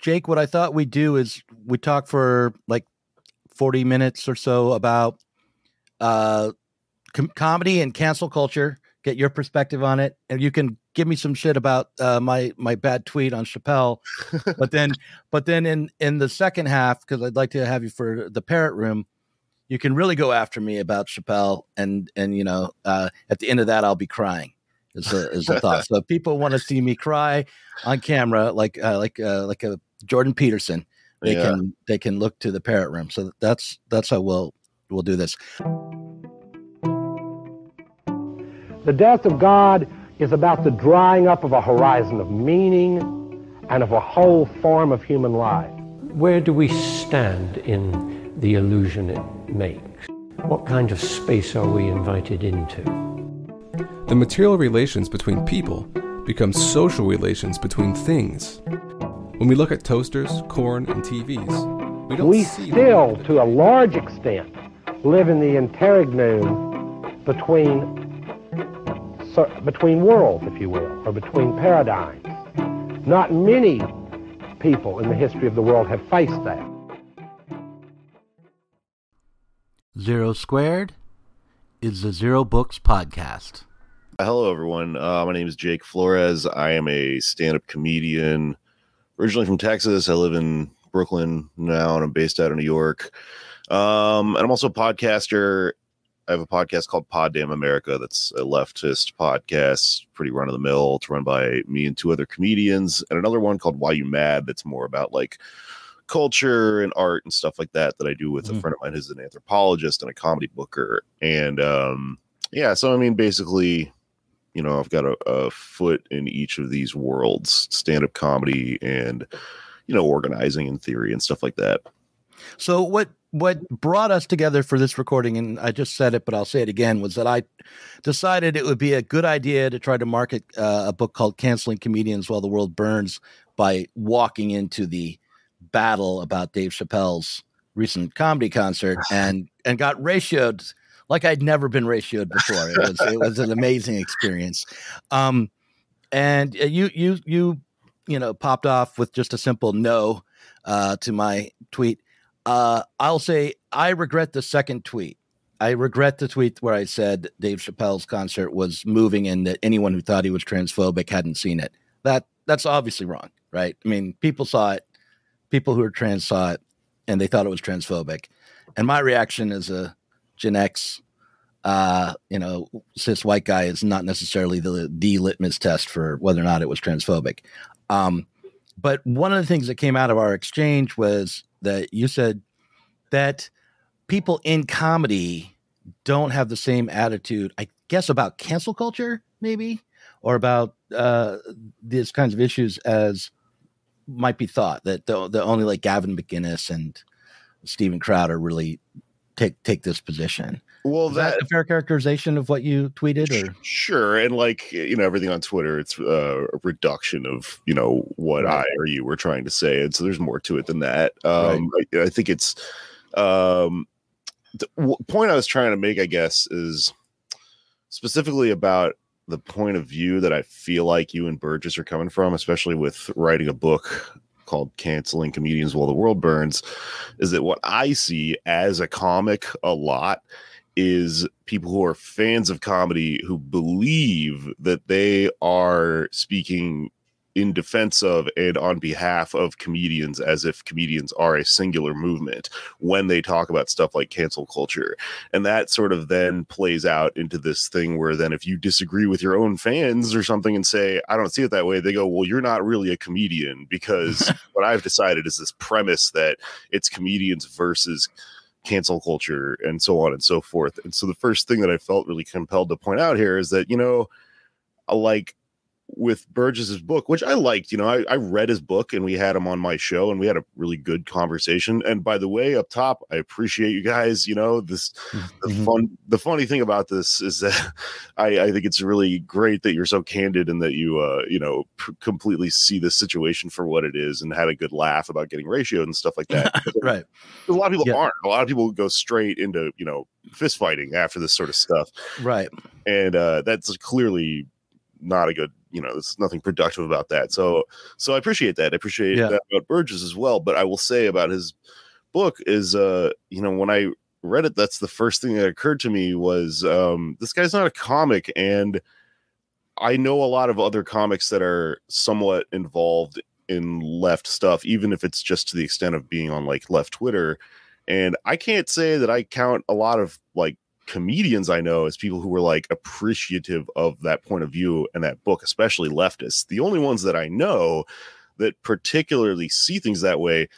Jake, what I thought we'd do is we talk for like 40 minutes or so about uh, com- comedy and cancel culture, get your perspective on it. And you can give me some shit about uh, my my bad tweet on Chappelle. but then but then in in the second half, because I'd like to have you for the parrot room, you can really go after me about Chappelle. And and you know, uh, at the end of that, I'll be crying. Is a, is a thought. So if people want to see me cry on camera, like uh, like uh, like a Jordan Peterson, they yeah. can they can look to the parrot room. So that's that's how we'll we'll do this. The death of God is about the drying up of a horizon of meaning and of a whole form of human life. Where do we stand in the illusion it makes? What kind of space are we invited into? The material relations between people become social relations between things. When we look at toasters, corn, and TVs, we don't we see still, to a large extent, live in the interregnum between between worlds, if you will, or between paradigms. Not many people in the history of the world have faced that. Zero Squared is the Zero Books podcast. Hello, everyone. Uh, my name is Jake Flores. I am a stand up comedian originally from Texas. I live in Brooklyn now, and I'm based out of New York. Um, and I'm also a podcaster I have a podcast called Pod Damn America. That's a leftist podcast, pretty run of the mill. It's run by me and two other comedians, and another one called Why You Mad. That's more about like culture and art and stuff like that. That I do with mm-hmm. a friend of mine who's an anthropologist and a comedy booker. And um, yeah, so I mean, basically, you know, I've got a, a foot in each of these worlds: stand-up comedy and you know, organizing in theory and stuff like that. So what what brought us together for this recording, and I just said it, but I'll say it again, was that I decided it would be a good idea to try to market uh, a book called "Canceling Comedians While the World Burns" by walking into the battle about Dave Chappelle's recent comedy concert, and and got ratioed like I'd never been ratioed before. It was it was an amazing experience. Um, and uh, you you you you know popped off with just a simple no uh, to my tweet uh, I'll say I regret the second tweet. I regret the tweet where I said Dave Chappelle's concert was moving and that anyone who thought he was transphobic hadn't seen it. That that's obviously wrong, right? I mean, people saw it, people who are trans saw it, and they thought it was transphobic. And my reaction as a Gen X, uh, you know, cis white guy is not necessarily the the litmus test for whether or not it was transphobic. Um, but one of the things that came out of our exchange was that you said that people in comedy don't have the same attitude, I guess, about cancel culture, maybe, or about uh, these kinds of issues as might be thought that the, the only like Gavin McInnes and Steven Crowder really take take this position. Well, that, that, a fair characterization of what you tweeted, or sure, and like you know everything on Twitter, it's uh, a reduction of you know what right. I or you were trying to say, and so there's more to it than that. Um, right. I, I, think it's um, the w- point I was trying to make, I guess, is specifically about the point of view that I feel like you and Burgess are coming from, especially with writing a book called Canceling Comedians While the World Burns, is that what I see as a comic a lot is people who are fans of comedy who believe that they are speaking in defense of and on behalf of comedians as if comedians are a singular movement when they talk about stuff like cancel culture. And that sort of then plays out into this thing where then if you disagree with your own fans or something and say, I don't see it that way, they go, Well, you're not really a comedian because what I've decided is this premise that it's comedians versus cancel culture and so on and so forth. And so the first thing that I felt really compelled to point out here is that, you know, like with Burgess's book, which I liked. You know, I, I, read his book and we had him on my show and we had a really good conversation. And by the way, up top, I appreciate you guys. You know, this the mm-hmm. fun the funny thing about this is that I, I think it's really great that you're so candid and that you uh you know p- completely see the situation for what it is and had a good laugh about getting ratio and stuff like that. right. A lot of people yeah. aren't. A lot of people go straight into, you know, fist fighting after this sort of stuff. Right. And uh that's clearly not a good you know there's nothing productive about that. So so i appreciate that. I appreciate Yeah. that about burgess as well. But i will say about his book is uh you know when i read it that's the first thing that occurred to me was um this guy's not a comic. And i know a lot of other comics that are somewhat involved in left stuff even if it's just to the extent of being on like left twitter. And i can't say that i count a lot of like comedians I know as people who were like appreciative of that point of view and that book, especially leftists. The only ones that I know that particularly see things that way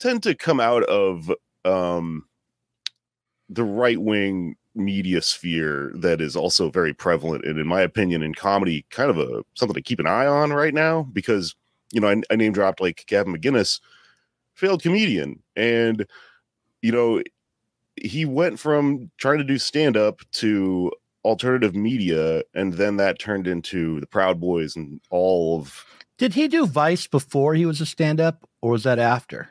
tend to come out of um, the right wing media sphere that is also very prevalent and in my opinion in comedy kind of a something to keep an eye on right now because you know I, I name dropped like Gavin McGinnis failed comedian and you know he went from trying to do stand up to alternative media and then that turned into the proud boys and all of Did he do Vice before he was a stand up or was that after?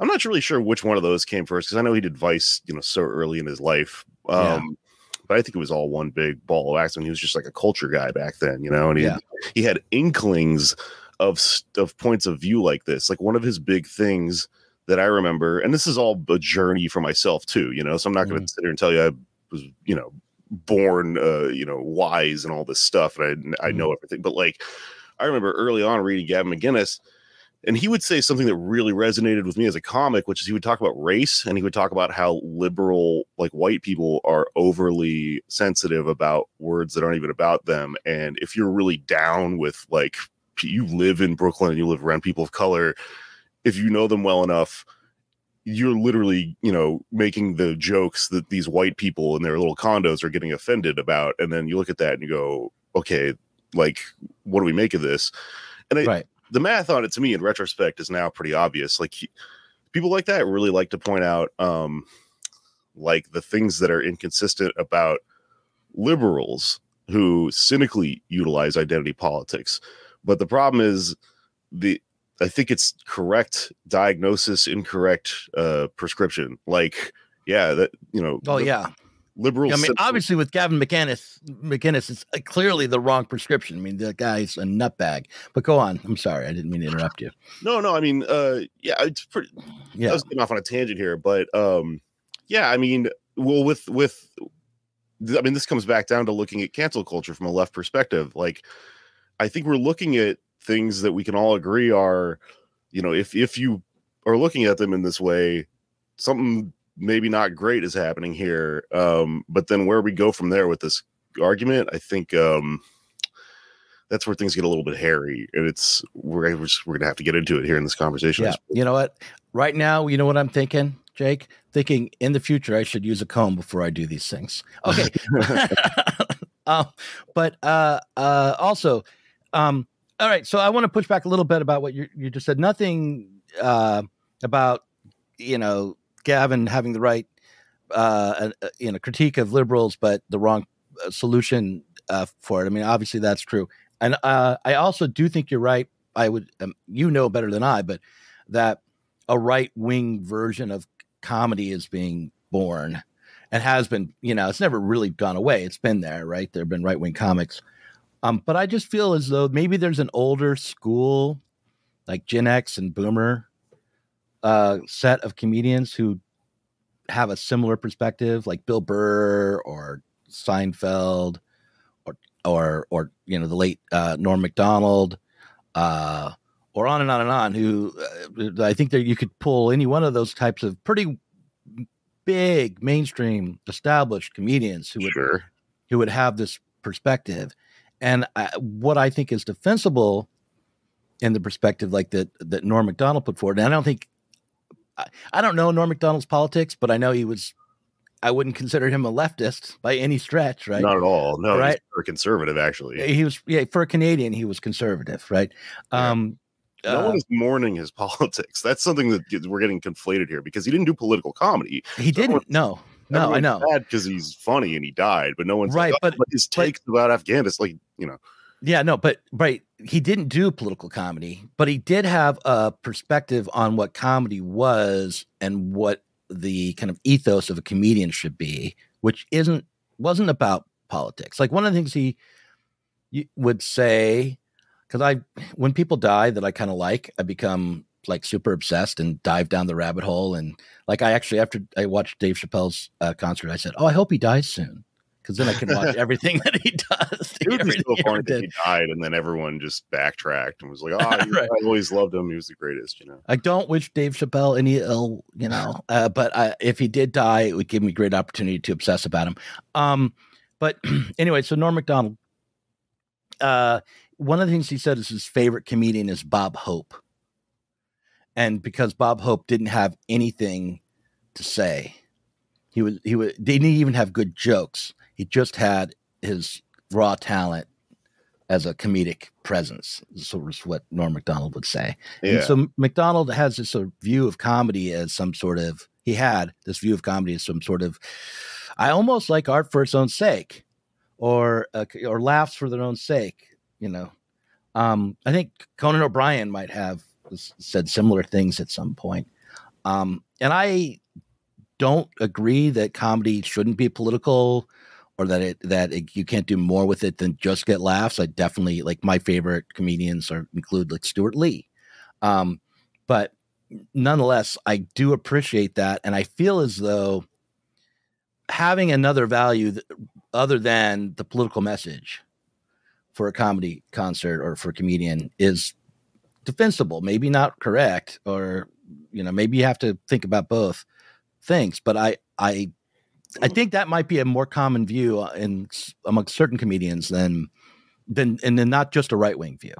i'm not really sure which one of those came first because i know he did vice you know so early in his life um Yeah. but i think it was all one big ball of accident he was just like a culture guy back then you know and he, Yeah. he had inklings of of points of view like this like one of his big things that i remember and this is all a journey for myself too you know so i'm not going to sit here and tell you i was you know born uh you know wise and all this stuff and i i know everything but like i remember early on reading gavin mcginnis and he would say something that really resonated with me as a comic which is he would talk about race and he would talk about how liberal like white people are overly sensitive about words that aren't even about them and if you're really down with like you live in brooklyn and you live around people of color if you know them well enough you're literally you know making the jokes that these white people in their little condos are getting offended about and then you look at that and you go okay like what do we make of this? And I, Right. the math on it to me in retrospect is now pretty obvious. Like people like that really like to point out um like the things that are inconsistent about liberals who cynically utilize identity politics. But the problem is the i think it's correct diagnosis incorrect uh prescription like yeah that you know Oh yeah. liberal I mean, obviously with Gavin McInnes, McInnes is uh, clearly the wrong prescription. I mean, the guy's a nutbag. But go on. I'm sorry, I didn't mean to interrupt you. no no i mean uh yeah it's pretty Yeah, I was getting off on a tangent here, but um, yeah, I mean, well, with with, I mean, this comes back down to looking at cancel culture from a left perspective. Like, I think we're looking at things that we can all agree are, you know, if if you are looking at them in this way, something maybe not great is happening here. Um, but then where we go from there with this argument, I think um that's where things get a little bit hairy, and it's we're we're, just, we're gonna have to get into it here in this conversation. Yeah. You know what? Right now, you know what I'm thinking, Jake? Thinking in the future, I should use a comb before I do these things. Okay. um, but uh, uh, also, um, all right. So I want to push back a little bit about what you, you just said. Nothing uh, about, you know, Gavin having the right, uh, uh, you know, critique of liberals, but the wrong uh, solution uh, for it. I mean, obviously that's true. And I also do think you're right. I would, um, you know better than I, but that a right wing version of comedy is being born and has been, you know, it's never really gone away. It's been there, right? There have been right wing comics. Um, but I just feel as though maybe there's an older school, like Gen X and Boomer, uh, set of comedians who have a similar perspective, like Bill Burr or Seinfeld, or or or you know the late uh, Norm Macdonald, uh, or on and on and on. Who uh, I think that you could pull any one of those types of pretty big mainstream established comedians who would Sure. who would have this perspective. And I, what I think is defensible in the perspective like that that Norm Macdonald put forward, and I don't think I, I don't know Norm Macdonald's politics, but I know he was. I wouldn't consider him a leftist by any stretch, right? Not at all. No, Right. he's conservative actually. He was, yeah, for a Canadian, he was conservative, right? Yeah. Um, no uh, one is mourning his politics. That's something that we're getting conflated here because he didn't do political comedy. he didn't. No, no, I know. because he's funny and he died, but no one's Right, Like, oh, but- his but- takes about Afghanistan, like you know, Yeah, no, but right, he didn't do political comedy, but he did have a perspective on what comedy was and what the kind of ethos of a comedian should be, which isn't wasn't about politics. Like one of the things he would say because I when people die that I kind of like, I become like super obsessed and dive down the rabbit hole. And like I actually after I watched Dave Chappelle's uh, concert, I said, "Oh, I hope he dies soon." Because then I can watch everything that he does. It would be so funny he died, and then everyone just backtracked and was like, "Oh, right. I always loved him. He was the greatest." You know. I don't wish Dave Chappelle any ill, you know, uh, but I, if he did die, it would give me great opportunity to obsess about him. Um, but anyway, so Norm Macdonald, uh, one of the things he said is his favorite comedian is Bob Hope. And because Bob Hope didn't have anything to say, he was he was didn't even have good jokes. He just had his raw talent as a comedic presence. Sort of what Norm Macdonald would say. Yeah. And so Macdonald has this sort of view of comedy as some sort of he had this view of comedy as some sort of I almost like art for its own sake, or uh, or laughs for their own sake. You know, um, I think Conan O'Brien might have said similar things at some point. Um, and I don't agree that comedy shouldn't be political or that it that it, you can't do more with it than just get laughs. I definitely like my favorite comedians are include like Stewart Lee. Um, but nonetheless, I do appreciate that, and I feel as though having another value th- other than the political message for a comedy concert or for a comedian is defensible, maybe not correct, or you know, maybe you have to think about both things. But I, I, I think that might be a more common view uh, in among certain comedians than than and then not just a right wing view.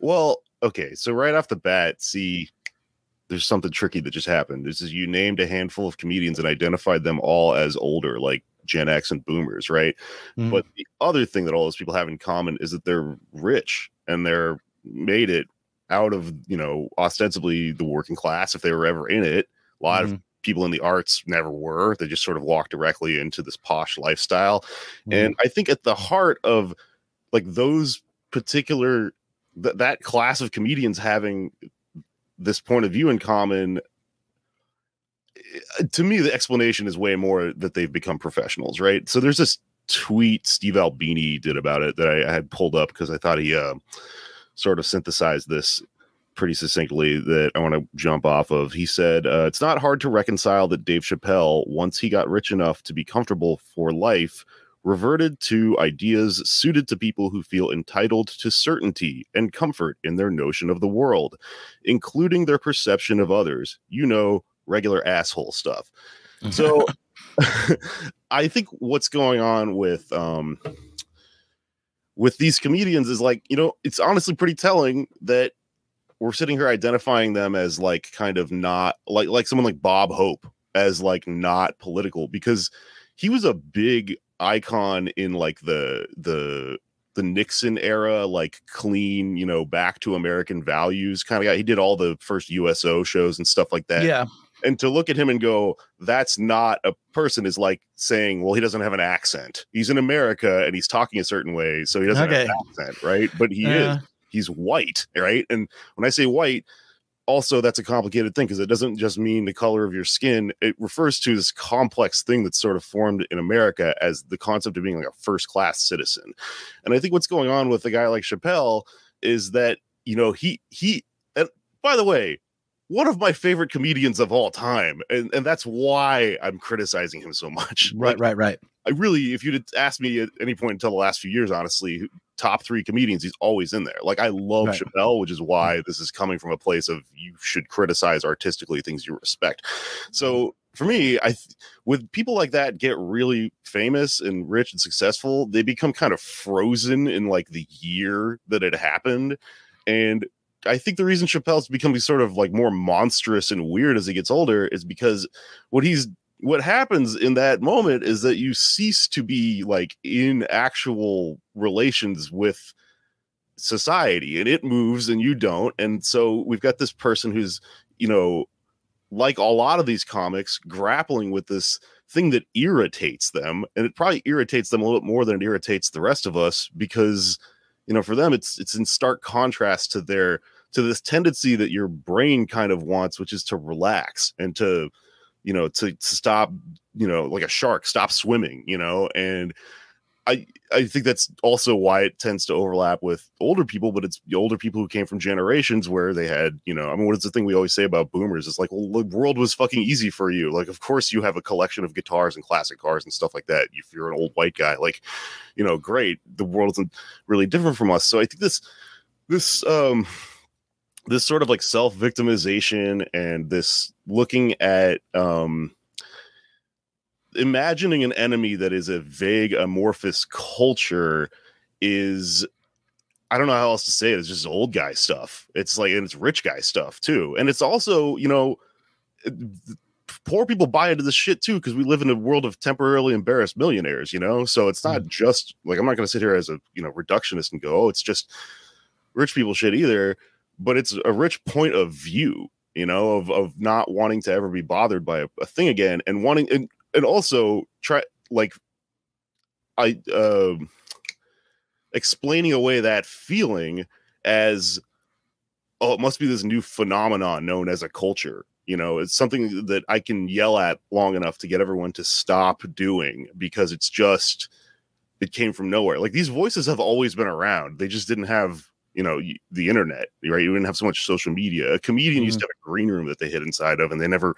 Well, okay, so right off the bat, see, there's something tricky that just happened. This is you named a handful of comedians and identified them all as older, like Gen X and boomers, right? Mm-hmm. But the other thing that all those people have in common is that they're rich and they're made it out of, you know, ostensibly the working class if they were ever in it. A lot mm-hmm. of people in the arts never were. They just sort of walked directly into this posh lifestyle. Mm-hmm. And I think at the heart of like those particular th- that class of comedians having this point of view in common eh, to me the explanation is way more that they've become professionals right so there's this tweet steve albini did about it that i, I had pulled up because i thought he uh, sort of synthesized this pretty succinctly that i want to jump off of he said uh, it's not hard to reconcile that dave chappelle once he got rich enough to be comfortable for life reverted to ideas suited to people who feel entitled to certainty and comfort in their notion of the world, including their perception of others. You know, regular asshole stuff. So I think what's going on with um with these comedians is like, you know, it's honestly pretty telling that we're sitting here identifying them as like kind of not like like someone like Bob Hope as like not political because he was a big icon in like the the the Nixon era, like clean, you know, back to American values kind of guy. He did all the first USO shows and stuff like that. Yeah. And to look at him and go, that's not a person is like saying, well, he doesn't have an accent. He's in America and he's talking a certain way, so he doesn't okay. have an accent, right? But he is. He's white, right? And when I say white, also that's a complicated thing because it doesn't just mean the color of your skin it refers to this complex thing that's sort of formed in america as the concept of being like a first class citizen and i think what's going on with a guy like chappelle is that you know he he and by the way one of my favorite comedians of all time and and that's why i'm criticizing him so much right like, right right i really if you'd asked me at any point until the last few years honestly top three comedians, he's always in there. Like I love right. Chappelle, which is why mm-hmm. this is coming from a place of you should criticize artistically things you respect. So mm-hmm. for me, I with people like that get really famous and rich and successful, they become kind of frozen in like the year that it happened. And I think the reason Chappelle's becoming sort of like more monstrous and weird as he gets older is because what he's what happens in that moment is that you cease to be like in actual relations with society and it moves and you don't and so we've got this person who's you know like a lot of these comics grappling with this thing that irritates them and it probably irritates them a little bit more than it irritates the rest of us because you know for them it's it's in stark contrast to their to this tendency that your brain kind of wants which is to relax and to you know, to, to stop, you know, like a shark, stop swimming, you know, and I I think that's also why it tends to overlap with older people, but it's the older people who came from generations where they had, you know, I mean, what is the thing we always say about boomers? It's like, well, the world was fucking easy for you. Like, of course, you have a collection of guitars and classic cars and stuff like that. If you're an old white guy, like, you know, great. The world isn't really different from us. So I think this, this, um, this sort of like self victimization and this looking at, um, imagining an enemy that is a vague amorphous culture is I don't know how else to say it. It's just old guy stuff. It's like and it's rich guy stuff too. And it's also, you know, poor people buy into this shit too because we live in a world of temporarily embarrassed millionaires, you know? So it's not mm. just like I'm not going to sit here as a, you know, reductionist and go, "Oh, it's just rich people shit either." But it's a rich point of view, you know, of of not wanting to ever be bothered by a, a thing again and wanting and and also try like I uh, explaining away that feeling as oh it must be this new phenomenon known as a culture you know? It's something that i can yell at long enough to get everyone to stop doing because it's just it came from nowhere. Like these voices have always been around. They just didn't have you know the internet right? You didn't have so much social media. A comedian mm-hmm. used to have a green room that they hid inside of and they never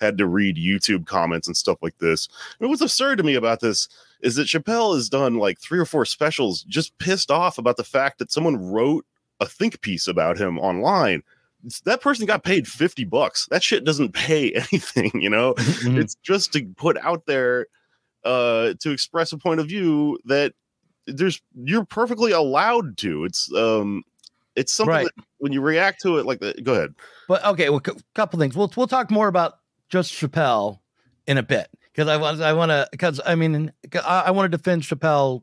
had to read youtube comments and stuff like this. And what's absurd to me about this is that chappelle has done like three or four specials just pissed off about the fact that someone wrote a think piece about him online. That person got paid 50 bucks. That shit doesn't pay anything you know? Mm-hmm. it's just to put out there uh to express a point of view that there's you're perfectly allowed to. It's um it's something right. that when you react to it like that. Go ahead. But okay, well, a couple things. We'll we'll talk more about just Chappelle in a bit because I want I want to because I mean I, I want to defend Chappelle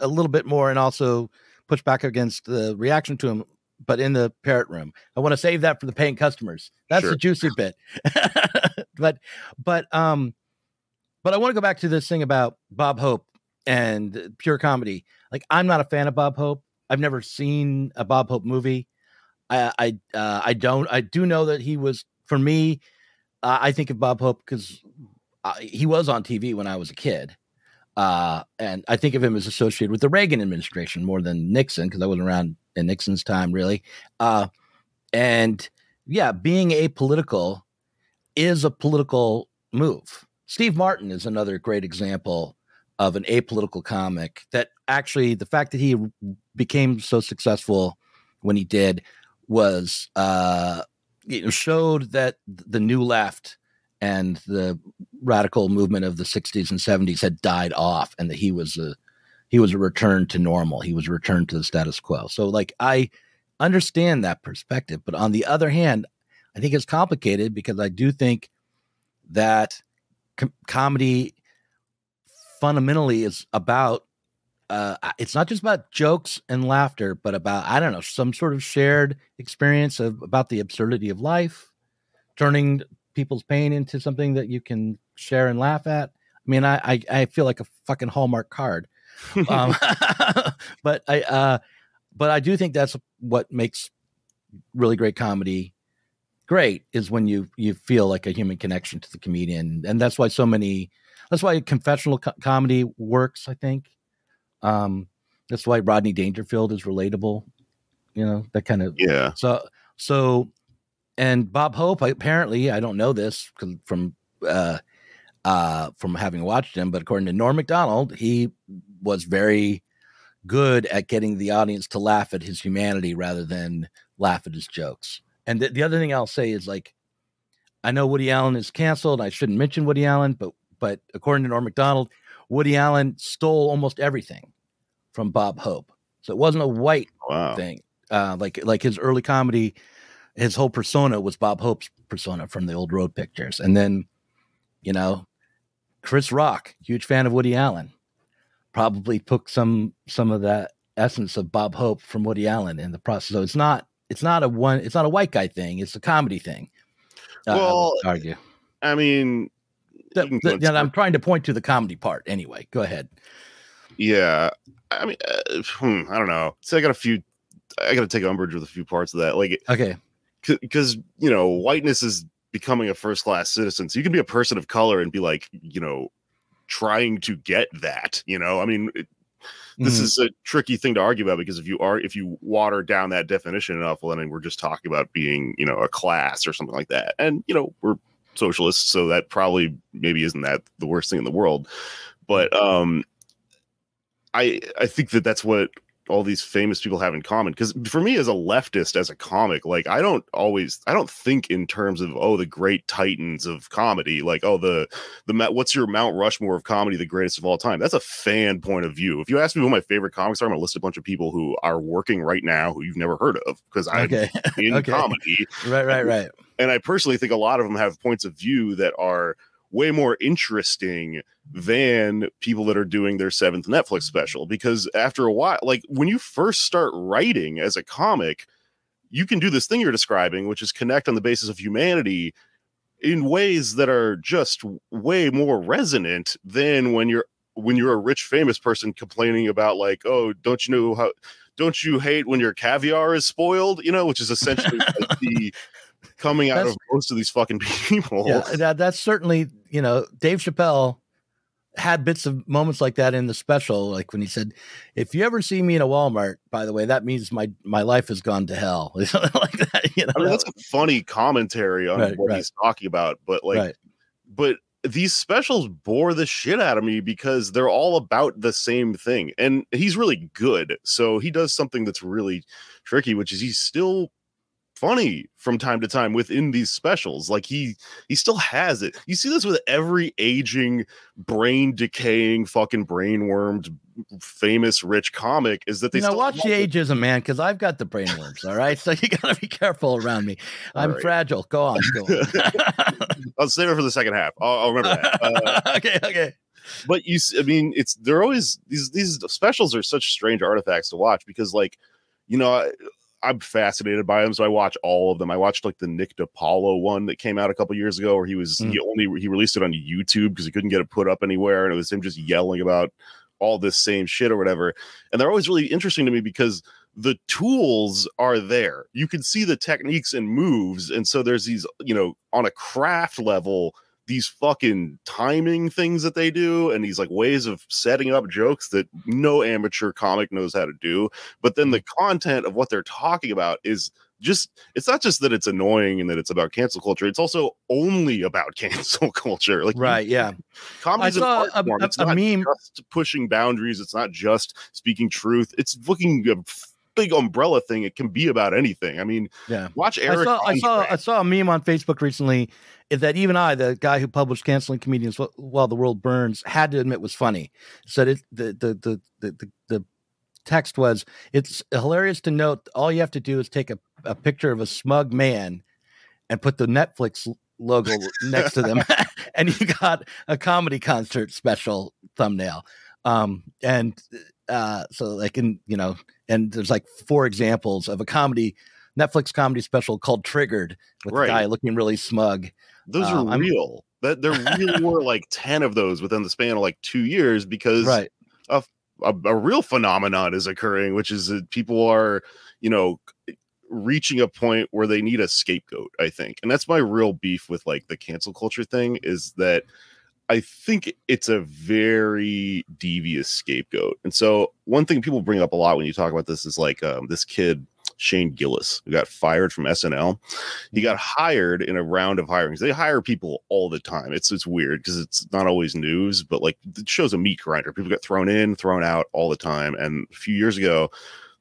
a little bit more and also push back against the reaction to him. But in the parrot room, I want to save that for the paying customers. That's sure. the juicy bit. but but um, but I want to go back to this thing about Bob Hope and pure comedy. Like I'm not a fan of Bob Hope. I've never seen a Bob Hope movie. I I uh, I don't. I do know that he was for me. Uh, I think of Bob Hope because he was on TV when I was a kid, uh, and I think of him as associated with the Reagan administration more than Nixon because I wasn't around in Nixon's time really. Uh, and yeah, being apolitical is a political move. Steve Martin is another great example of an apolitical comic that actually the fact that he became so successful when he did was uh you know, showed that the new left and the radical movement of the 60s and 70s had died off and that he was a he was a return to normal. He was a return to the status quo. So like i understand that perspective but on the other hand i think it's complicated because i do think that com- comedy fundamentally is about uh, it's not just about jokes and laughter, but about I don't know some sort of shared experience of about the absurdity of life, turning people's pain into something that you can share and laugh at. I mean, I I, I feel like a fucking Hallmark card, um, but I uh, but I do think that's what makes really great comedy great is when you you feel like a human connection to the comedian, and that's why so many that's why confessional co- comedy works. I think. Um, that's why Rodney Dangerfield is relatable. You know that kind of yeah. So so, and Bob Hope apparently I don't know this from uh uh from having watched him, but according to Norm Macdonald, he was very good at getting the audience to laugh at his humanity rather than laugh at his jokes. And the, the other thing I'll say is like, I know Woody Allen is canceled. I shouldn't mention Woody Allen, but but according to Norm Macdonald, Woody Allen stole almost everything from Bob Hope. So it wasn't a white wow. thing. Uh, like like his early comedy, his whole persona was Bob Hope's persona from the old road pictures. And then, you know, Chris Rock, huge fan of Woody Allen, probably took some some of that essence of Bob Hope from Woody Allen in the process. So it's not it's not a one it's not a white guy thing. It's a comedy thing. Uh, well, I argue. I mean, the, yeah, I'm trying to point to the comedy part. Anyway, go ahead. Yeah, I mean, uh, hmm, I don't know. So I got a few. I got to take umbrage with a few parts of that. Like, okay, because you know, whiteness is becoming a first class citizen. So you can be a person of color and be like, you know, trying to get that. You know, I mean. It, this mm. is a tricky thing to argue about because if you are if you water down that definition enough, well, then we're just talking about being you know a class or something like that. And you know we're socialists, so that probably maybe isn't that the worst thing in the world. But um, I I think that that's what all these famous people have in common because for me as a leftist as a comic like i don't always i don't think in terms of oh the great titans of comedy like oh the the what's your mount rushmore of comedy the greatest of all time that's a fan point of view if you ask me who my favorite comics are i'm gonna list a bunch of people who are working right now who you've never heard of because i'm okay. in okay. comedy right right right and i personally think a lot of them have points of view that are way more interesting than people that are doing their seventh Netflix special. Because after a while, like when you first start writing as a comic, you can do this thing you're describing, which is connect on the basis of humanity in ways that are just way more resonant than when you're when you're a rich famous person complaining about like oh don't you know how don't you hate when your caviar is spoiled you know which is essentially like the coming out that's, of most of these fucking people. Yeah, that, that's certainly, you know, Dave Chappelle had bits of moments like that in the special, like when he said, "If you ever see me in a Walmart, by the way, that means my my life has gone to hell." like that, you know. I mean, that's a funny commentary on right, what right. he's talking about, but like, right. but these specials bore the shit out of me because they're all about the same thing, and he's really good. So he does something that's really tricky, which is he's still funny from time to time within these specials. Like he he still has it. You see this with every aging, brain decaying, fucking brain wormed, famous rich comic. Is that they you know, watch the ageism, man? Because I've got the brain worms. All right, so you gotta be careful around me. I'm right. fragile. Go on. Go on. I'll save it for the second half. I'll, I'll remember that. Uh, okay. Okay but you i mean it's they're always these these specials are such strange artifacts to watch because like you know I'm fascinated by them, so I watch all of them. I watched like the Nick DiPaolo one that came out a couple years ago, where he was mm. he only he released it on YouTube because he couldn't get it put up anywhere, and it was him just yelling about all this same shit or whatever. And they're always really interesting to me because the tools are there. You can see the techniques and moves, and so there's these you know on a craft level these fucking timing things that they do and these like ways of setting up jokes that no amateur comic knows how to do but then the mm-hmm. content of what they're talking about is just it's not just that it's annoying and that it's about cancel culture it's also only about cancel culture like right yeah comedy's an art a, form. it's a, not meme. just pushing boundaries it's not just speaking truth it's looking big umbrella thing. It can be about anything. I mean, yeah. Watch Eric. I saw, I saw, I saw a meme on Facebook recently that even I, the guy who published "Canceling Comedians While the World Burns," had to admit was funny. Said it. The the the the the, the text was, "It's hilarious to note. All you have to do is take a, a picture of a smug man and put the Netflix logo next to them, and you got a comedy concert special thumbnail." Um, and uh, so like in you know and there's like four examples of a comedy Netflix comedy special called Triggered with right. a guy looking really smug. Those um, are real. That there really were like 10 of those within the span of like two years because right. a, a, a real phenomenon is occurring, which is that people are, you know, reaching a point where they need a scapegoat, I think. And that's my real beef with like the cancel culture thing is that I think it's a very devious scapegoat. And so one thing people bring up a lot when you talk about this is like um, this kid Shane Gillis who got fired from SNL. He got mm-hmm. hired in a round of hirings. They hire people all the time. It's it's weird because it's not always news, but like it shows a meat grinder. People get thrown in, thrown out all the time. And a few years ago,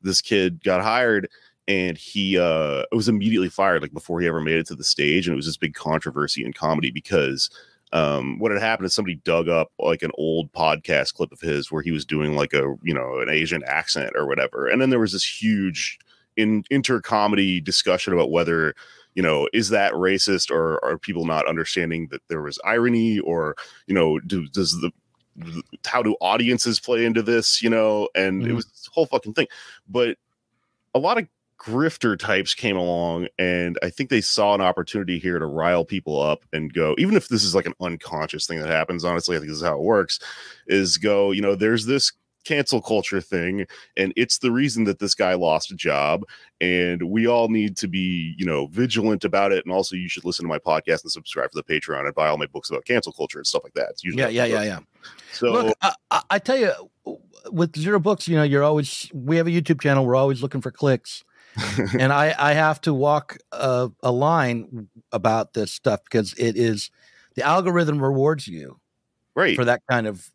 this kid got hired and he uh was immediately fired like before he ever made it to the stage and it was this big controversy in comedy because um, what had happened is somebody dug up like an old podcast clip of his where he was doing like a you know an Asian accent or whatever, and then there was this huge in inter comedy discussion about whether you know is that racist or are people not understanding that there was irony or you know do, does the how do audiences play into this you know? And mm-hmm. it was this whole fucking thing. But a lot of grifter types came along and I think they saw an opportunity here to rile people up and go, even if this is like an unconscious thing that happens, honestly, I think this is how it works, is go, you know, there's this cancel culture thing and it's the reason that this guy lost a job and we all need to be you know vigilant about it and also you should listen to my podcast and subscribe to the patreon and buy all my books about cancel culture and stuff like that. It's usually yeah yeah yeah yeah. So Look, I, I tell you with zero books you know you're always we have a youtube channel we're always looking for clicks and i i have to walk a, a line about this stuff because it is the algorithm rewards you right for that kind of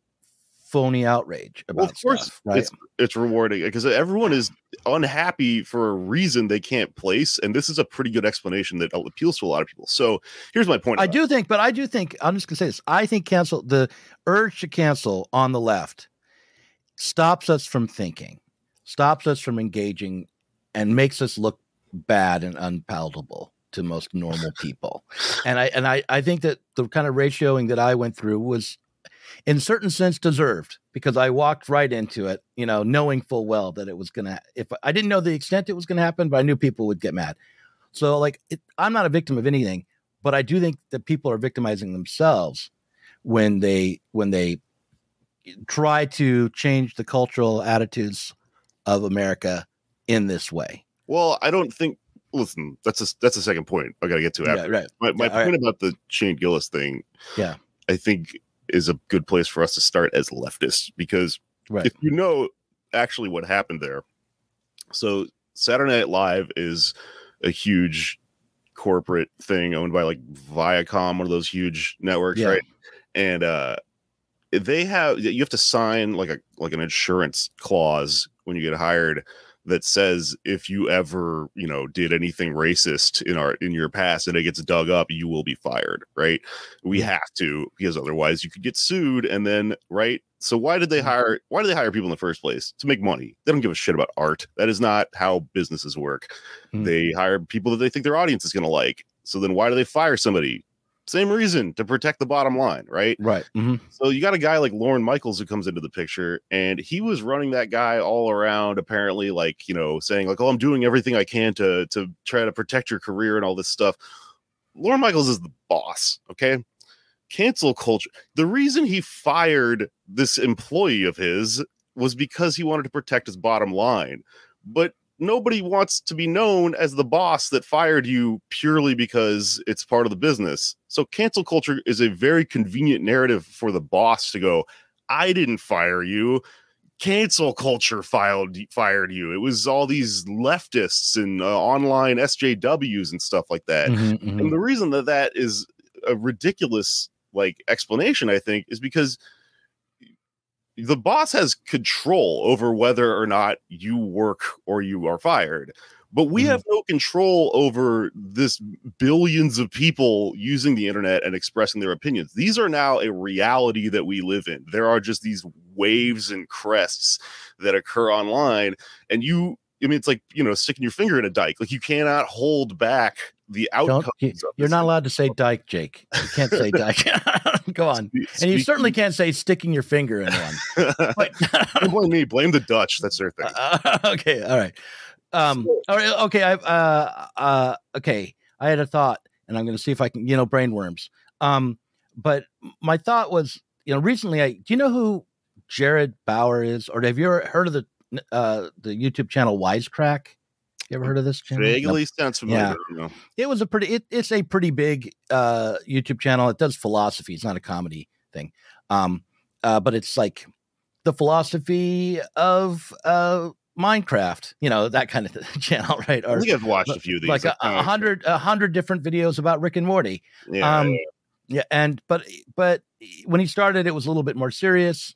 phony outrage about well, of course stuff, right? it's it's rewarding uh, because everyone is unhappy for a reason they can't place and this is a pretty good explanation that appeals to a lot of people so here's my point i do think but i do think i'm just gonna say this i think cancel the urge to cancel on the left stops us from thinking stops us from engaging and makes us look bad and unpalatable to most normal people and i and i i think that the kind of ratioing that i went through was in certain sense deserved because I walked right into it, you know, knowing full well that it was going to, if I didn't know the extent it was going to happen, but I knew people would get mad. So, like, it, I'm not a victim of anything, but I do think that people are victimizing themselves when they, when they try to change the cultural attitudes of America in this way. Well, I don't think listen, that's a that's a second point I got to get to after. Yeah, right. My, my yeah, point right. about the Shane Gillis thing. Yeah. I think is a good place for us to start as leftists because right. if you know actually what happened there. So Saturday Night Live is a huge corporate thing owned by like Viacom, one of those huge networks, yeah. right? And uh they have you have to sign like a like an insurance clause when you get hired that says if you ever you know did anything racist in our in your past and it gets dug up you will be fired right? We have to because otherwise you could get sued and then right? So why did they mm-hmm. hire why do they hire people in the first place? To make money. They don't give a shit about art. That is not how businesses work. Mm-hmm. they hire people that they think their audience is going to like. So then why do they fire somebody same reason to protect the bottom line, right? Right. Mm-hmm. So you got a guy like Lorne Michaels who comes into the picture, and he was running that guy all around, apparently, like you know, saying like, "Oh, I'm doing everything I can to to try to protect your career and all this stuff." Lorne Michaels is the boss, okay? Cancel culture. The reason he fired this employee of his was because he wanted to protect his bottom line. But nobody wants to be known as the boss that fired you purely because it's part of the business. So cancel culture is a very convenient narrative for the boss to go, I didn't fire you. Cancel culture filed fired you. It was all these leftists and uh, online SJWs and stuff like that. Mm-hmm, mm-hmm. And the reason that that is a ridiculous like explanation, I think, is because the boss has control over whether or not you work or you are fired but we mm have no control over this billions of people using the internet and expressing their opinions. These are now a reality that we live in. There are just these waves and crests that occur online and you i mean it's like you know sticking your finger in a dike like you cannot hold back the outcomes. You, are not allowed to say dike, Jake. You can't say dike. Go on. and you certainly can't say sticking your finger in one. But, blame me. Blame the Dutch. That's their thing. Uh, okay. All right. Um, all right. Okay. I, uh, uh, okay. I had a thought and I'm going to see if I can, you know, brain worms. Um, but my thought was, you know, recently I, do you know who Jared Bauer is, or have you ever heard of the, uh, the YouTube channel Wisecrack? You ever heard of this channel? Vaguely no. sounds familiar. Yeah. It was a pretty it, it's a pretty big uh YouTube channel. It does philosophy. It's not a comedy thing. Um uh but it's like the philosophy of uh Minecraft, you know, that kind of channel, right? Or, I think I've watched a few of these. Like a, a hundred a hundred different videos about Rick and Morty. Yeah, um, yeah. yeah, and but but when he started, it was a little bit more serious.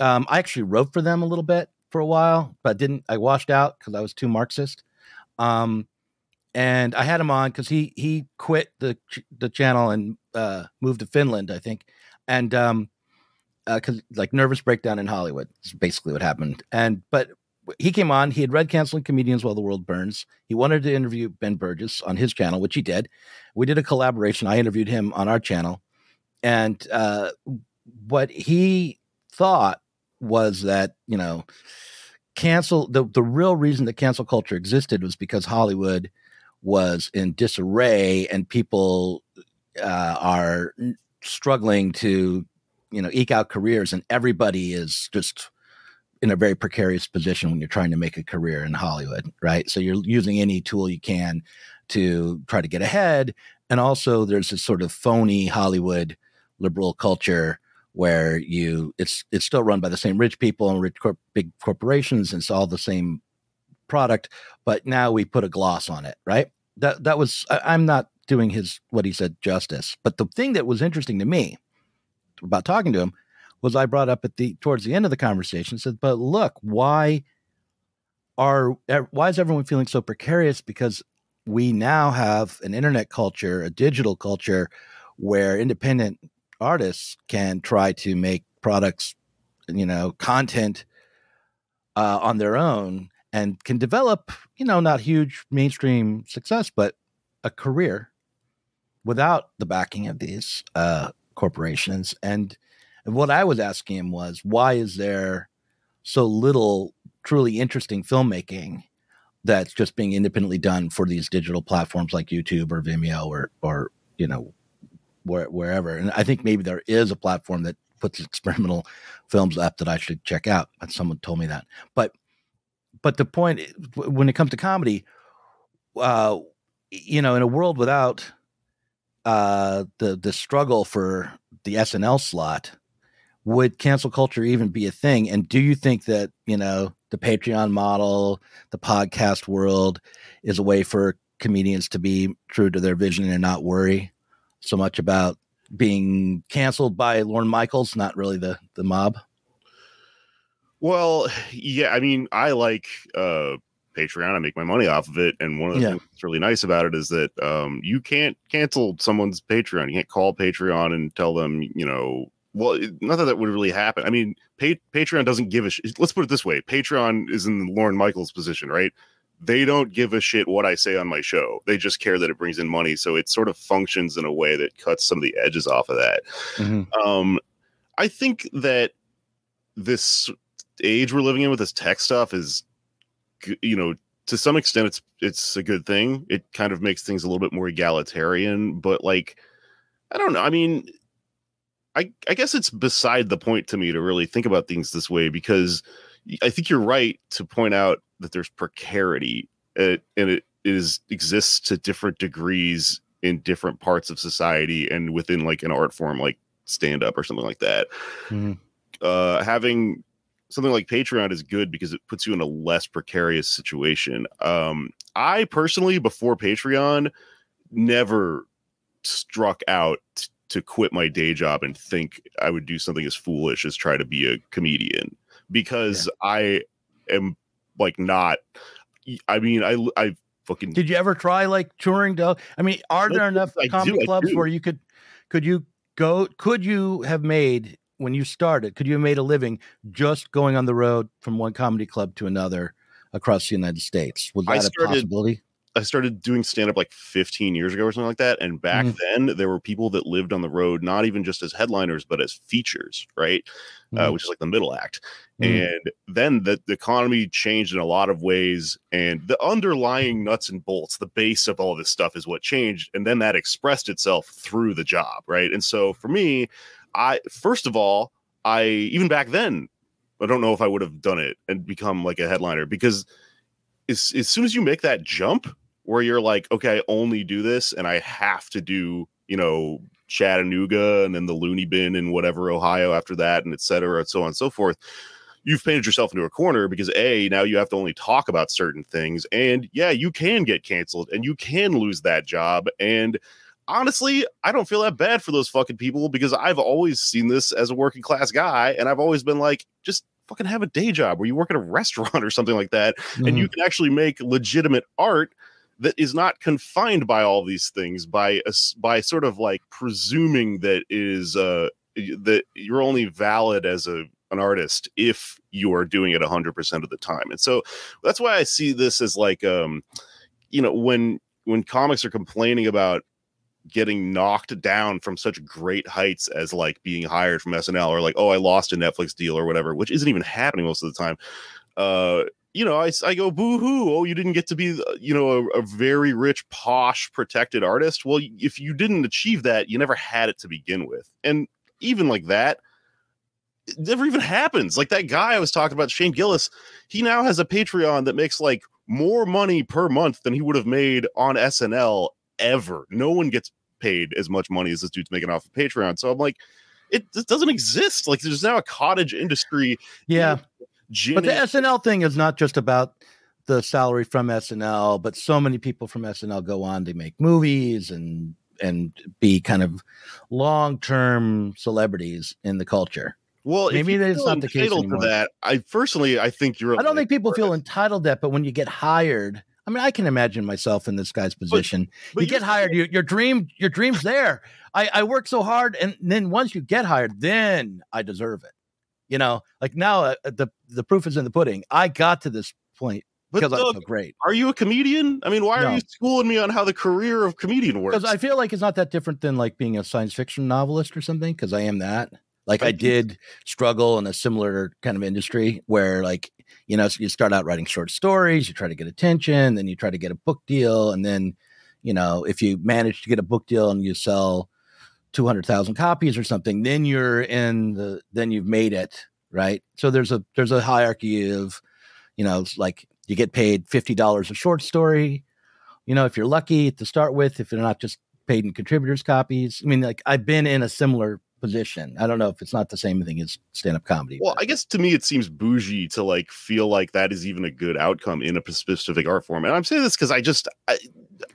Um, I actually wrote for them a little bit for a while, but didn't. I washed out because I was too Marxist. Um, and I had him on because he he quit the the channel and uh, moved to Finland, I think, and um, because uh, like nervous breakdown in Hollywood is basically what happened. And but he came on. He had read Canceling Comedians While the World Burns. He wanted to interview Ben Burgess on his channel, which he did. We did a collaboration. I interviewed him on our channel, and uh, what he thought was that you know cancel the the real reason that cancel culture existed was because Hollywood was in disarray and people uh, are struggling to you know eke out careers and everybody is just in a very precarious position when you're trying to make a career in Hollywood, right? So you're using any tool you can to try to get ahead. And also there's this sort of phony Hollywood liberal culture where you it's it's still run by the same rich people and rich big corporations and it's all the same product but now we put a gloss on it right? That that was I, i'm not doing his what he said justice but the thing that was interesting to me about talking to him was i brought up at the towards the end of the conversation said but look why are why is everyone feeling so precarious? Because we now have an internet culture a digital culture where independent artists can try to make products, you know, content uh, on their own and can develop, you know, not huge mainstream success, but a career without the backing of these uh, corporations. And what I was asking him was, why is there so little truly interesting filmmaking that's just being independently done for these digital platforms like YouTube or Vimeo or or you know where, wherever. And I think maybe there is a platform that puts experimental films up that I should check out. Someone told me that. But but the point when it comes to comedy, uh, you know, in a world without uh, the the struggle for the SNL slot, would cancel culture even be a thing? And do you think that you know the Patreon model, the podcast world, is a way for comedians to be true to their vision and not worry so much about being canceled by Lorne Michaels, not really the the mob. Well, yeah, I mean, I like uh Patreon. I make my money off of it, and one of the yeah. things that's really nice about it is that um, you can't cancel someone's Patreon. You can't call Patreon and tell them, you know, well, not that that would really happen. I mean, pa- Patreon doesn't give a. Sh- Let's put it this way: Patreon is in Lorne Michaels' position, right? They don't give a shit what I say on my show. They just care that it brings in money. So it sort of functions in a way that cuts some of the edges off of that. Mm-hmm. Um, I think that this age we're living in with this tech stuff is, you know, to some extent it's it's a good thing. It kind of makes things a little bit more egalitarian, but like, I don't know. I mean, I I guess it's beside the point to me to really think about things this way because I think you're right to point out that there's precarity uh, and it is exists to different degrees in different parts of society and within like an art form like stand up or something like that. Mm-hmm. Uh, having something like Patreon is good because it puts you in a less precarious situation. Um, I personally, before Patreon, never struck out t- to quit my day job and think I would do something as foolish as try to be a comedian because yeah. I am like not. I mean, I I fucking. Did you ever try like touring? To, I mean, are there enough I comedy do, clubs where you could could you go? Could you have made when you started? Could you have made a living just going on the road from one comedy club to another across the United States? Was that started, a possibility? I started doing stand up like 15 years ago or something like that. And back mm-hmm. then, there were people that lived on the road, not even just as headliners, but as features, right? Uh, mm-hmm. Uh, which is like the middle act. Mm-hmm. And then the, the economy changed in a lot of ways. And the underlying nuts and bolts, the base of all this stuff is what changed. And then that expressed itself through the job, right? And so for me, I, first of all, I, even back then, I don't know if I would have done it and become like a headliner because as, as soon as you make that jump, where you're like, okay, I only do this and I have to do, you know, Chattanooga and then the loony bin and whatever Ohio after that, and et cetera, and so on and so forth. You've painted yourself into a corner because A, now you have to only talk about certain things. And yeah, you can get canceled and you can lose that job. And honestly, I don't feel that bad for those fucking people because I've always seen this as a working class guy. And I've always been like, just fucking have a day job where you work at a restaurant or something like that. Mm-hmm. And you can actually make legitimate art that is not confined by all these things by a, by sort of like presuming that is uh that you're only valid as a an artist if you are doing it 100% of the time. And so that's why i see this as like um you know when when comics are complaining about getting knocked down from such great heights as like being hired from SNL or like oh I lost a Netflix deal or whatever which isn't even happening most of the time uh you know, I, I go, boo hoo. Oh, you didn't get to be, uh, you know, a, a, very rich, posh, protected artist. Well, if you didn't achieve that, you never had it to begin with. And even like that, it never even happens. Like that guy I was talking about, Shane Gillis, he now has a Patreon that makes like more money per month than he would have made on SNL ever. No one gets paid as much money as this dude's making off of Patreon. So I'm like, it this doesn't exist. Like there's now a cottage industry. Yeah. Jenny, But the SNL thing is not just about the salary from SNL, but so many people from SNL go on to make movies and and be kind of long term celebrities in the culture. well, if maybe you that's feel not the case anymore. to that. I personally, I think you're. I don't think people feel it. entitled to that, but when you get hired, I mean, I can imagine myself in this guy's position. but you get hired, your your dream, your dream's there. I, I work so hard, and then once you get hired, then I deserve it. You know, like now uh, the the proof is in the pudding. I got to this point But because I'm so great. are you a comedian? I mean, why No. are you schooling me on how the career of comedian works? Because I feel like it's not that different than like being a science fiction novelist or something. Because I am that. Like I Right. did struggle in a similar kind of industry where like you know so you start out writing short stories, you try to get attention, then you try to get a book deal, and then you know if you manage to get a book deal and you sell two hundred thousand copies or something, then you're in the then you've made it right. So there's a there's a hierarchy of you know it's like you get paid fifty dollars a short story you know, if you're lucky to start with, if they're not just paid in contributors copies. I mean, like I've been in a similar position. I don't know if it's not the same thing as stand up comedy. Well, I guess to me it seems bougie to like feel like that is even a good outcome in a specific art form. And I'm saying this because I just I,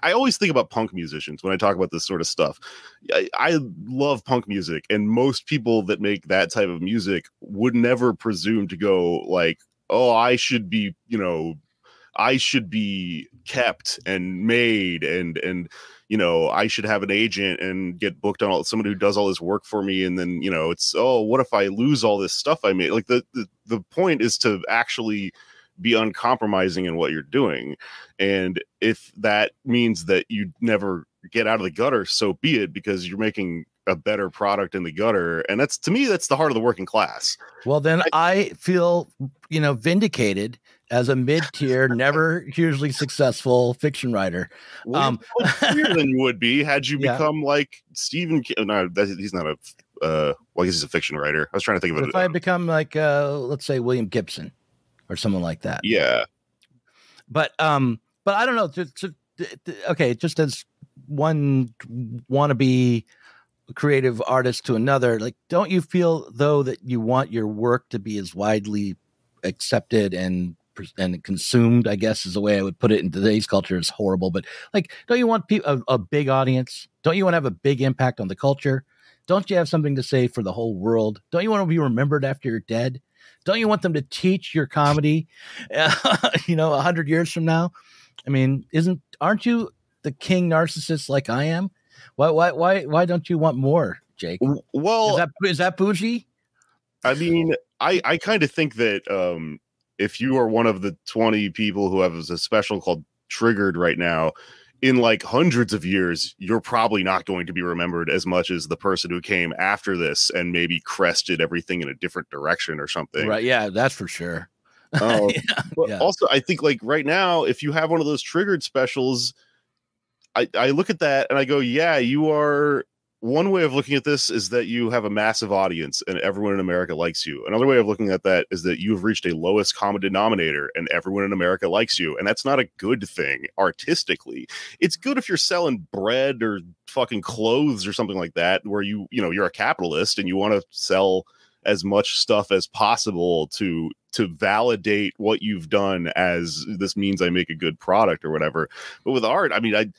I always think about punk musicians when I talk about this sort of stuff. I, I love punk music, and most people that make that type of music would never presume to go like, oh, I should be, you know, I should be kept and made and and you know I should have an agent and get booked on all somebody who does all this work for me. And then you know it's oh what if I lose all this stuff I made? Like the the, the point is to actually be uncompromising in what you're doing. And if that means that you never get out of the gutter so be it because you're making a better product in the gutter. And that's to me that's the heart of the working class. Well, then I feel, you know, vindicated as a mid tier, never hugely successful fiction writer. Um, you're probably freer than you would be had you Yeah. become like Stephen. King. No, that, he's not a. Uh, well, I guess he's a fiction writer. I was trying to think But it. if. I become like, uh, let's say William Gibson or someone like that. yeah, but um but i don't know just, just, okay just as one wannabe creative artist to another like don't you feel though that you want your work to be as widely accepted and and consumed i guess is the way i would put it in today's culture is horrible but like don't you want pe- a, a big audience? Don't you want to have a big impact on the culture? Don't you have something to say for the whole world? Don't you want to be remembered after you're dead? Don't you want them to teach your comedy you know a hundred years from now? I mean isn't aren't you the king narcissist like i am? Why why why why don't you want more jake? Well, is that is that bougie? I mean, I I kind of think that um, if you are one of the twenty people who have a special called Triggered right now, in like hundreds of years, you're probably not going to be remembered as much as the person who came after this and maybe crested everything in a different direction or something. right yeah that's for sure Oh, Yeah, But yeah. also, I think like right now, if you have one of those triggered specials, I, I look at that and I go, yeah, you are. One way of looking at this is that you have a massive audience and everyone in America likes you. Another way of looking at that is that you've reached a lowest common denominator and everyone in America likes you. And that's not a good thing artistically. It's good if you're selling bread or fucking clothes or something like that, where you, you know, you're a capitalist and you want to sell as much stuff as possible to to validate what you've done as this means I make a good product or whatever. But with art, I mean, I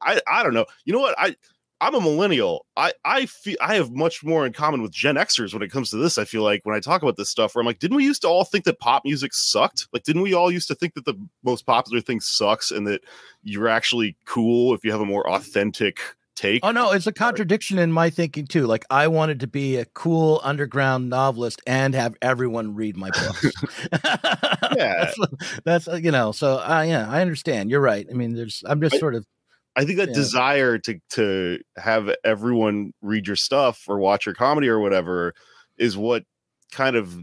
I, I don't know. You know what? I I'm a millennial. I I feel I have much more in common with Gen Xers when it comes to this. I feel like when I talk about this stuff, where I'm like, didn't we used to all think that pop music sucked? Like, didn't we all used to think that the most popular thing sucks and that you're actually cool if you have a more authentic take? Oh no, it's a contradiction in my thinking too. Like I wanted to be a cool underground novelist and have everyone read my books. Yeah. that's, that's you know. So uh, yeah, I understand. You're right. I mean, there's. I'm just I- sort of. I think that Yeah. desire to to have everyone read your stuff or watch your comedy or whatever is what kind of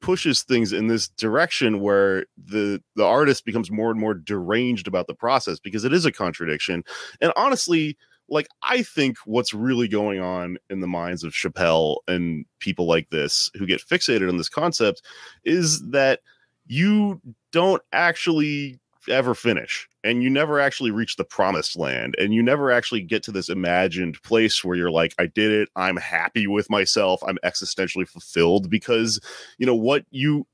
pushes things in this direction where the the artist becomes more and more deranged about the process because it is a contradiction. And honestly, like I think what's really going on in the minds of Chappelle and people like this who get fixated on this concept is that you don't actually ever finish and you never actually reach the promised land and you never actually get to this imagined place where you're like i did it. I'm happy with myself. I'm existentially fulfilled because you know what you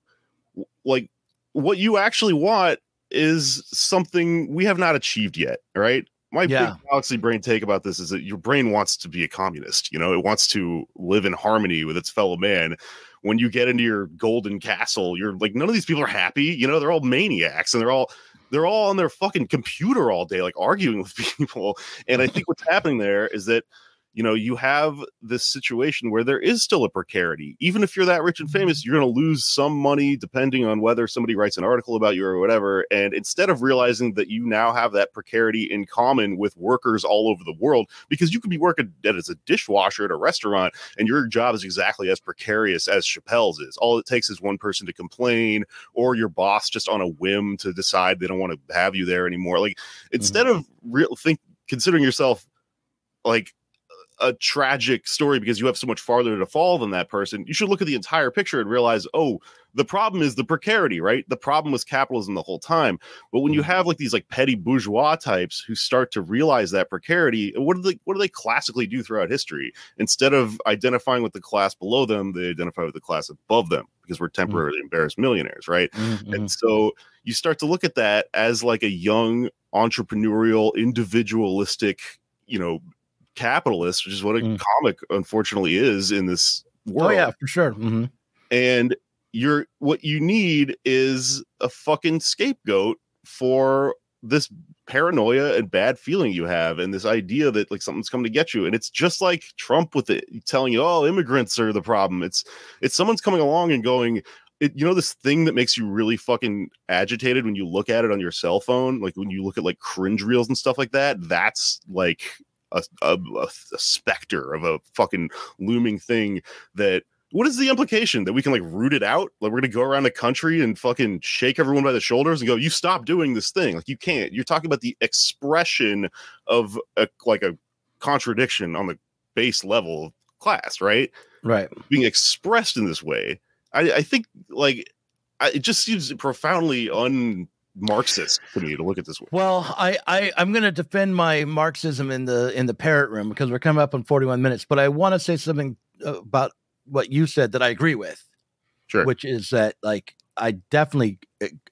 like what you actually want is something we have not achieved yet right? My Yeah. big galaxy brain take about this is that your brain wants to be a communist you know? It wants to live in harmony with its fellow man. When you get into your golden castle you're like none of these people are happy you know? They're all maniacs and they're all they're all on their fucking computer all day like arguing with people. And i think what's happening there is that you know you have this situation where there is still a precarity. Even if you're that rich and mm-hmm. famous you're going to lose some money depending on whether somebody writes an article about you or whatever. And instead of realizing that you now have that precarity in common with workers all over the world because you could be working as a dishwasher at a restaurant and your job is exactly as precarious as Chappelle's is. All it takes is one person to complain or your boss just on a whim to decide they don't want to have you there anymore. Like mm-hmm. instead of real think considering yourself like a tragic story because you have so much farther to fall than that person, you should look at the entire picture and realize, oh, the problem is the precarity, right? The problem was capitalism the whole time. But when you have like these like petty bourgeois types who start to realize that precarity, what do they what do they classically do throughout history? Instead of identifying with the class below them, they identify with the class above them because we're temporarily embarrassed millionaires, right? Mhm. And so you start to look at that as like a young entrepreneurial, individualistic, you know, capitalist, which is what a Mm. comic unfortunately is in this world. Oh yeah, for sure. hmm And you're what you need is a fucking scapegoat for this paranoia and bad feeling you have and this idea that like something's coming to get you and it's just like trump with it telling you oh immigrants are the problem it's it's someone's coming along and going it, you know this thing that makes you really fucking agitated when you look at it on your cell phone like when you look at like cringe reels and stuff like that that's like a, a, a, specter of a fucking looming thing that what is the implication? That we can like root it out? Like we're gonna go around the country and fucking shake everyone by the shoulders and go you stop doing this thing. Like you can't. You're talking about the expression of a like a contradiction on the base level of class right? Right. being expressed in this way i i think like I, it just seems profoundly un marxist to me to look at this way Well, I, I I'm going to defend my Marxism in the in the parrot room because we're coming up on 41 minutes. But I want to say something uh, about what you said that I agree with, sure which is that like I definitely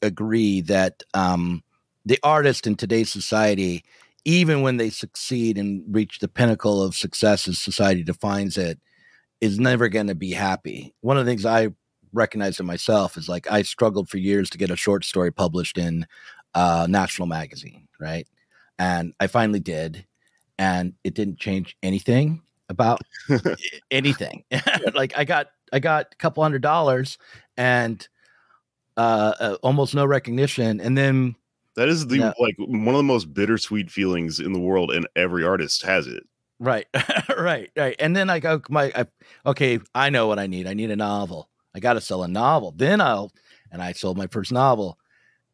agree that um, the artist in today's society, even when they succeed and reach the pinnacle of success as society defines it, is never going to be happy. One of the things I recognize in myself is like I struggled for years to get a short story published in uh, National Magazine, right? And I finally did, and it didn't change anything about anything. like I got I got a couple hundred dollars and uh, uh almost no recognition, and then that is the Yeah. like one of the most bittersweet feelings in the world and every artist has it right, right, right, and then I go my I, okay, I know what I need. I need a novel. I got to sell a novel. Then I'll and I sold my first novel,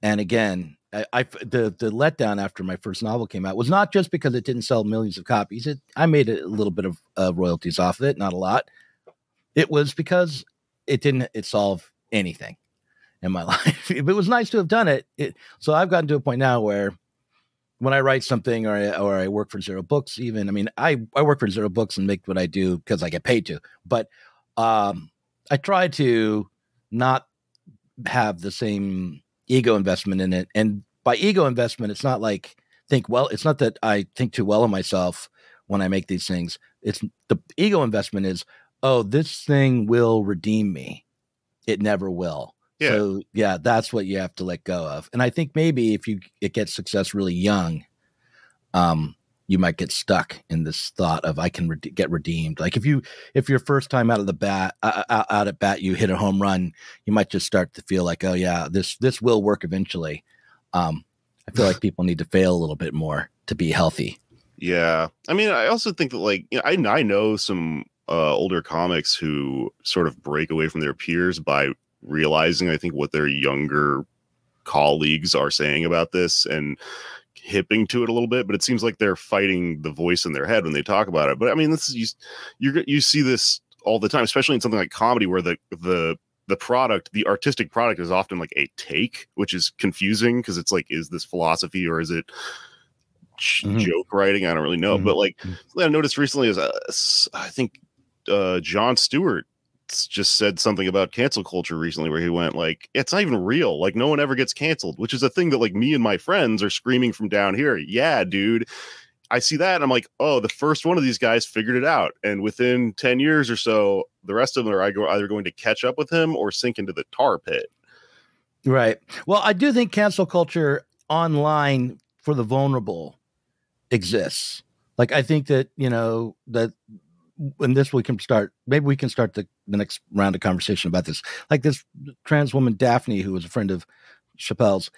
and again. I, I the the letdown after my first novel came out was not just because it didn't sell millions of copies. It I made a little bit of uh, royalties off of it, not a lot. It was because it didn't it solve anything in my life. it was nice to have done it. it. So I've gotten to a point now where when I write something or I, or I work for Zero Books, even I mean I I work for Zero Books and make what I do because I get paid to, but um, I try to not have the same ego investment in it. And by ego investment, it's not like think well. It's not that I think too well of myself when I make these things. It's the ego investment is oh this thing will redeem me. It never will. Yeah. So yeah, that's what you have to let go of. And I think maybe if you it gets success really young, um, you might get stuck in this thought of I can rede- get redeemed. Like if you if your first time out of the bat uh, out, out at bat you hit a home run, you might just start to feel like oh yeah this this will work eventually. Um, I feel like people need to fail a little bit more to be healthy. Yeah, I mean, I also think that like you know, I I know some uh, older comics who sort of break away from their peers by realizing I think what their younger colleagues are saying about this and hipping to it a little bit, but it seems like they're fighting the voice in their head when they talk about it. But I mean, this is you you you see this all the time, especially in something like comedy where the the the product, the artistic product is often like a take, which is confusing because it's like, is this philosophy or is it mm-hmm. joke writing? I don't really know. Mm-hmm. But like, mm-hmm. I noticed recently is uh, I think uh, Jon Stewart just said something about cancel culture recently where he went like it's not even real like no one ever gets canceled which is a thing that like me and my friends are screaming from down here yeah dude I see that I'm like, oh, the first one of these guys figured it out. And within 10 years or so, the rest of them are either going to catch up with him or sink into the tar pit. Right. Well, I do think cancel culture online for the vulnerable exists. Like, I think that, you know, that and this we can start maybe we can start the, the next round of conversation about this like this trans woman daphne who was a friend of chappelle's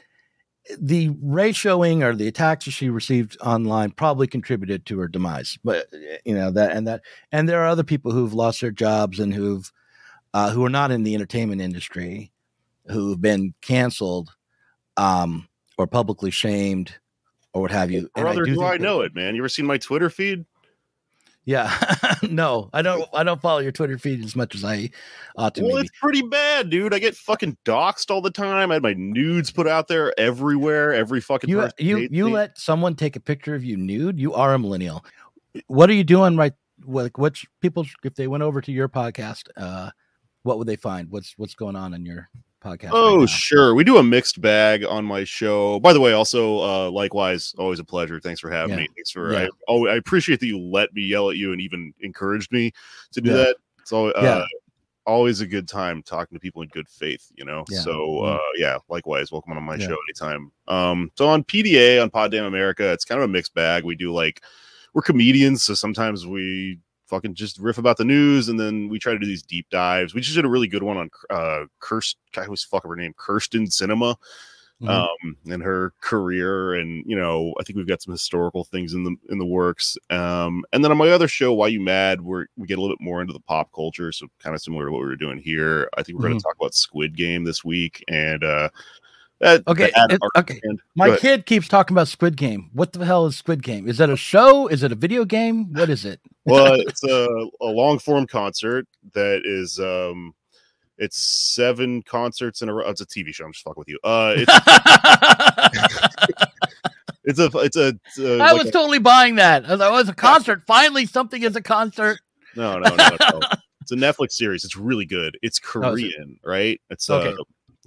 the ratioing or the attacks that she received online probably contributed to her demise. But you know that and that and there are other people who've lost their jobs and who've uh, who are not in the entertainment industry who've been canceled um, or publicly shamed or what have you. Brother, I do, do I know it, man? You ever seen my Twitter feed? Yeah, no, I don't. I don't follow your Twitter feed as much as I ought to. Well, maybe. it's pretty bad, dude. I get fucking doxxed all the time. I had my nudes put out there everywhere. Every fucking you you you me. let someone take a picture of you nude. You are a millennial. What are you doing right? Like, what's people if they went over to your podcast? Uh, what would they find? What's what's going on in your podcast. Oh, right sure. We do a mixed bag on my show. By the way, also uh likewise, always a pleasure. Thanks for having yeah. me. Thanks for yeah. I oh I appreciate that you let me yell at you and even encouraged me to do yeah. that. It's always uh, always a good time talking to people in good faith, you know. So mm-hmm. uh yeah, likewise, welcome on my show anytime. Um so on PDA on Pod Damn America, it's kind of a mixed bag. We do like we're comedians, so sometimes we fucking just riff about the news, and then we try to do these deep dives. We just did a really good one on uh Kirst guy who's fucking her name Kyrsten Sinema. Mm-hmm. um and her career and you know i think we've got some historical things in the in the works um and then on my other show why you mad we're we get a little bit more into the pop culture so kind of similar to what we were doing here i think we're mm-hmm. going to talk about squid game this week and uh that, okay, it, okay. My kid keeps talking about Squid Game. What the hell is Squid Game? Is that a show? Is it a video game? What is it? well, it's a, a long form concert that is um it's seven concerts in a row. It's a TV show. I'm just fucking with you. Uh it's it's a it's a, it's a I like was a, totally buying that. I was like, oh, it's a concert. Finally, something is a concert. No, no, no, no. it's a Netflix series. It's really good. It's Korean, oh, it? right? It's okay. uh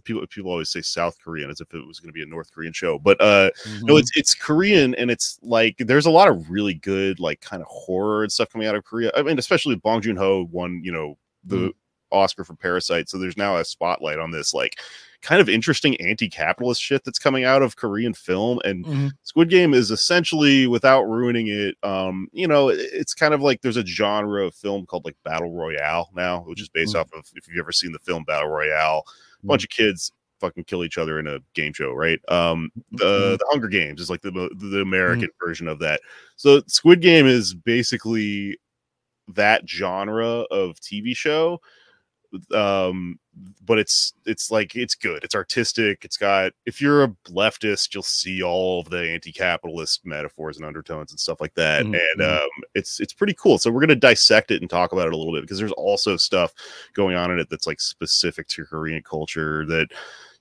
people people always say South Korean as if it was going to be a North Korean show, but uh, mm-hmm. no, it's it's Korean and it's like there's a lot of really good like kind of horror and stuff coming out of Korea. I mean, especially Bong Joon Ho won you know the mm-hmm. Oscar for Parasite, so there's now a spotlight on this like kind of interesting anti-capitalist shit that's coming out of Korean film and mm-hmm. Squid Game is essentially without ruining it um you know it's kind of like there's a genre of film called like battle royale now which is based mm-hmm. off of if you've ever seen the film battle royale bunch of kids fucking kill each other in a game show, right? Um, the, mm-hmm. the Hunger Games is like the the American mm-hmm. version of that. So Squid Game is basically that genre of TV show, um but it's it's like it's good. It's artistic. It's got if you're a leftist you'll see all of the anti-capitalist metaphors and undertones and stuff like that. Mm-hmm. and mm-hmm. um it's it's pretty cool. So we're going to dissect it and talk about it a little bit because there's also stuff going on in it that's like specific to korean culture that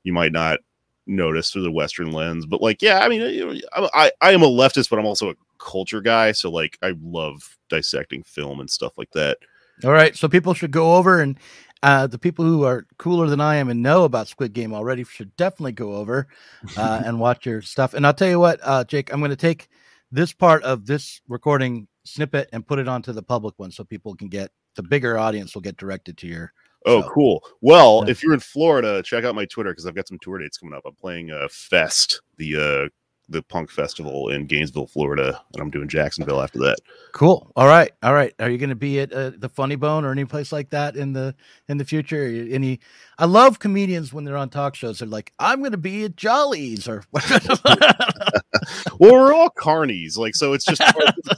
you might not notice through the western lens. But like yeah i mean i i am a leftist but i'm also a culture guy. So like i love dissecting film and stuff like that. All right, so people should go over and uh, the people who are cooler than I am and know about Squid Game already should definitely go over uh, and watch your stuff. And I'll tell you what, uh, Jake, I'm going to take this part of this recording snippet and put it onto the public one so people can get the bigger audience will get directed to your. Oh, show. cool. Well, yeah. if you're in Florida, check out my Twitter because I've got some tour dates coming up. I'm playing uh, Fest, the uh, the punk festival in Gainesville, Florida, and I'm doing Jacksonville after that. Cool. All right. All right. Are you going to be at uh, the Funny Bone or any place like that in the in the future? Any? I love comedians when they're on talk shows. They're like, "I'm going to be at Jollies," or well, we're all carnies, like so. It's just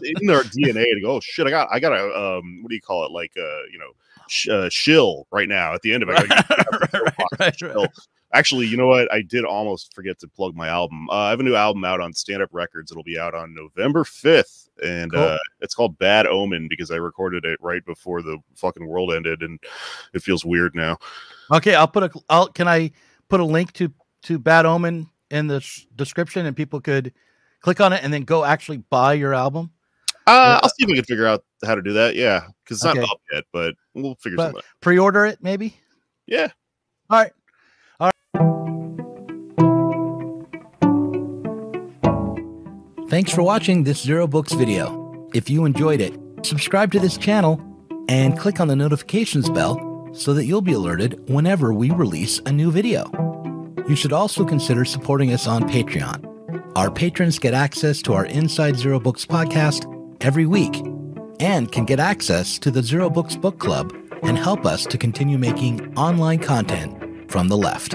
in our DNA to go. Oh shit! I got I got a um. What do you call it? Like uh, you know, sh- uh, shill right now at the end of it. right, right, right, Actually, you know what? I did almost forget to plug my album. Uh, I have a new album out on Stand Up Records. It'll be out on November 5th. And Cool. uh, it's called Bad Omen because I recorded it right before the fucking world ended. And it feels weird now. Okay, I'll put a. I'll can I put a link to to Bad Omen in the s- description, and people could click on it and then go actually buy your album. Uh, I'll see if we can figure out how to do that. Yeah. Because it's not Okay. up yet, but we'll figure But- something out. Pre-order it, maybe. Yeah. All right. Thanks for watching this Zero Books video. If you enjoyed it, subscribe to this channel and click on the notifications bell so that you'll be alerted whenever we release a new video. You should also consider supporting us on Patreon. Our patrons get access to our Inside Zero Books podcast every week and can get access to the Zero Books Book Club and help us to continue making online content from the left.